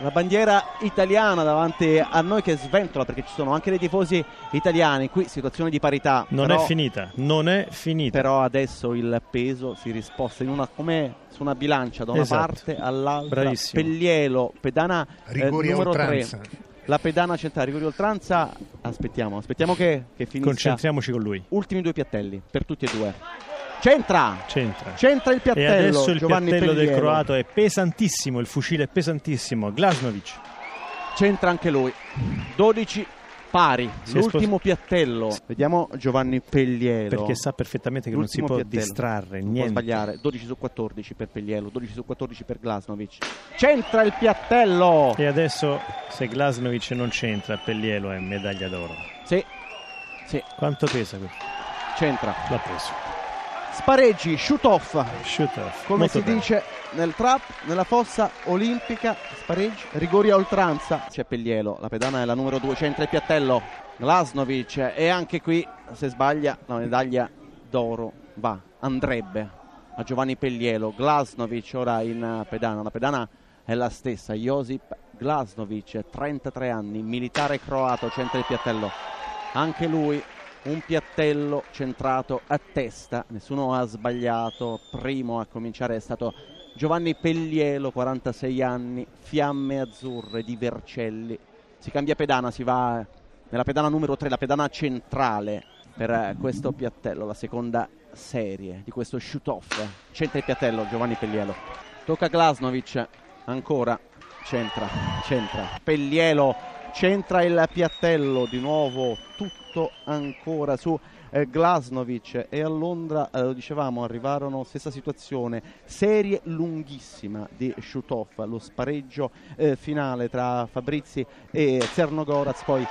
la bandiera italiana davanti a noi che sventola perché ci sono anche dei tifosi italiani. Qui situazione di parità. Non però, è finita, non è finita. Però adesso il peso si risposta in una, come su una bilancia da una Esatto. parte all'altra. Bravissimo. Pellielo, pedana eh, Rigori a numero 3. oltranza. La pedana centrale, rigori oltranza. Aspettiamo, aspettiamo che, che finisca. Concentriamoci con lui. Ultimi due piattelli per tutti e due. C'entra! C'entra. C'entra il E piattello. adesso il Giovanni piattello del Pelliero. croato è pesantissimo, il fucile è pesantissimo. Glasnovic. C'entra anche lui. 12 pari. Si L'ultimo piattello. Vediamo Giovanni Pellielo. Perché sa perfettamente che non si L'ultimo può piattello. distrarre, Non può niente. sbagliare. 12 su 14 per Pellielo, 12 su 14 per Glasnovic. C'entra il piattello. E adesso se Glasnovic non c'entra, Pellielo è medaglia d'oro. Sì. Sì, Quanto pesa questo? c'entra. L'ha preso. Spareggi, shoot off. Shoot off. Come Molto si bene. dice nel trap, nella fossa olimpica, spareggi, rigori a oltranza. C'è Pellielo, la pedana è la numero 2, c'entra il piattello. Glasnovic e anche qui, se sbaglia, la medaglia d'oro va, andrebbe a Giovanni Pellielo. Glasnovic ora in pedana, la pedana è la stessa, Josip Glasnovic, 33 anni, militare croato, c'entra il piattello. Anche lui un piattello centrato a testa, nessuno ha sbagliato, primo a cominciare è stato Giovanni Pellielo, 46 anni, fiamme azzurre di Vercelli, si cambia pedana, si va nella pedana numero 3, la pedana centrale per eh, questo piattello, la seconda serie di questo shoot off, c'entra il piattello Giovanni Pellielo, tocca Glasnovic, ancora, c'entra, c'entra, Pellielo c'entra il piattello di nuovo tutto ancora su eh, Glasnovic e a Londra eh, lo dicevamo arrivarono stessa situazione serie lunghissima di shoot off lo spareggio eh, finale tra Fabrizi e Cernogoraz poi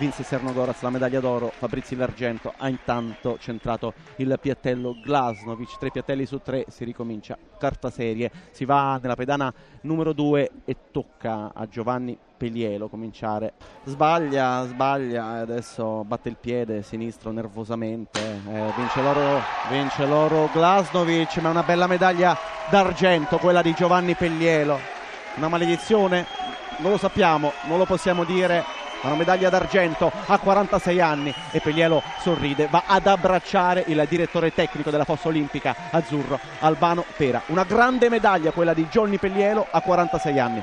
vinse Cernogoraz la medaglia d'oro Fabrizi l'argento ha intanto centrato il piattello Glasnovic tre piattelli su tre si ricomincia carta serie si va nella pedana numero 2 e tocca a Giovanni Pelielo cominciare. Sbaglia sbaglia adesso batte il piede sinistro nervosamente eh, vince l'oro vince l'oro Glasnovic ma è una bella medaglia d'argento quella di Giovanni Pellielo una maledizione non lo sappiamo non lo possiamo dire ma una medaglia d'argento a 46 anni e Pellielo sorride, va ad abbracciare il direttore tecnico della fossa olimpica azzurro Albano Pera. Una grande medaglia quella di Johnny Pellielo a 46 anni.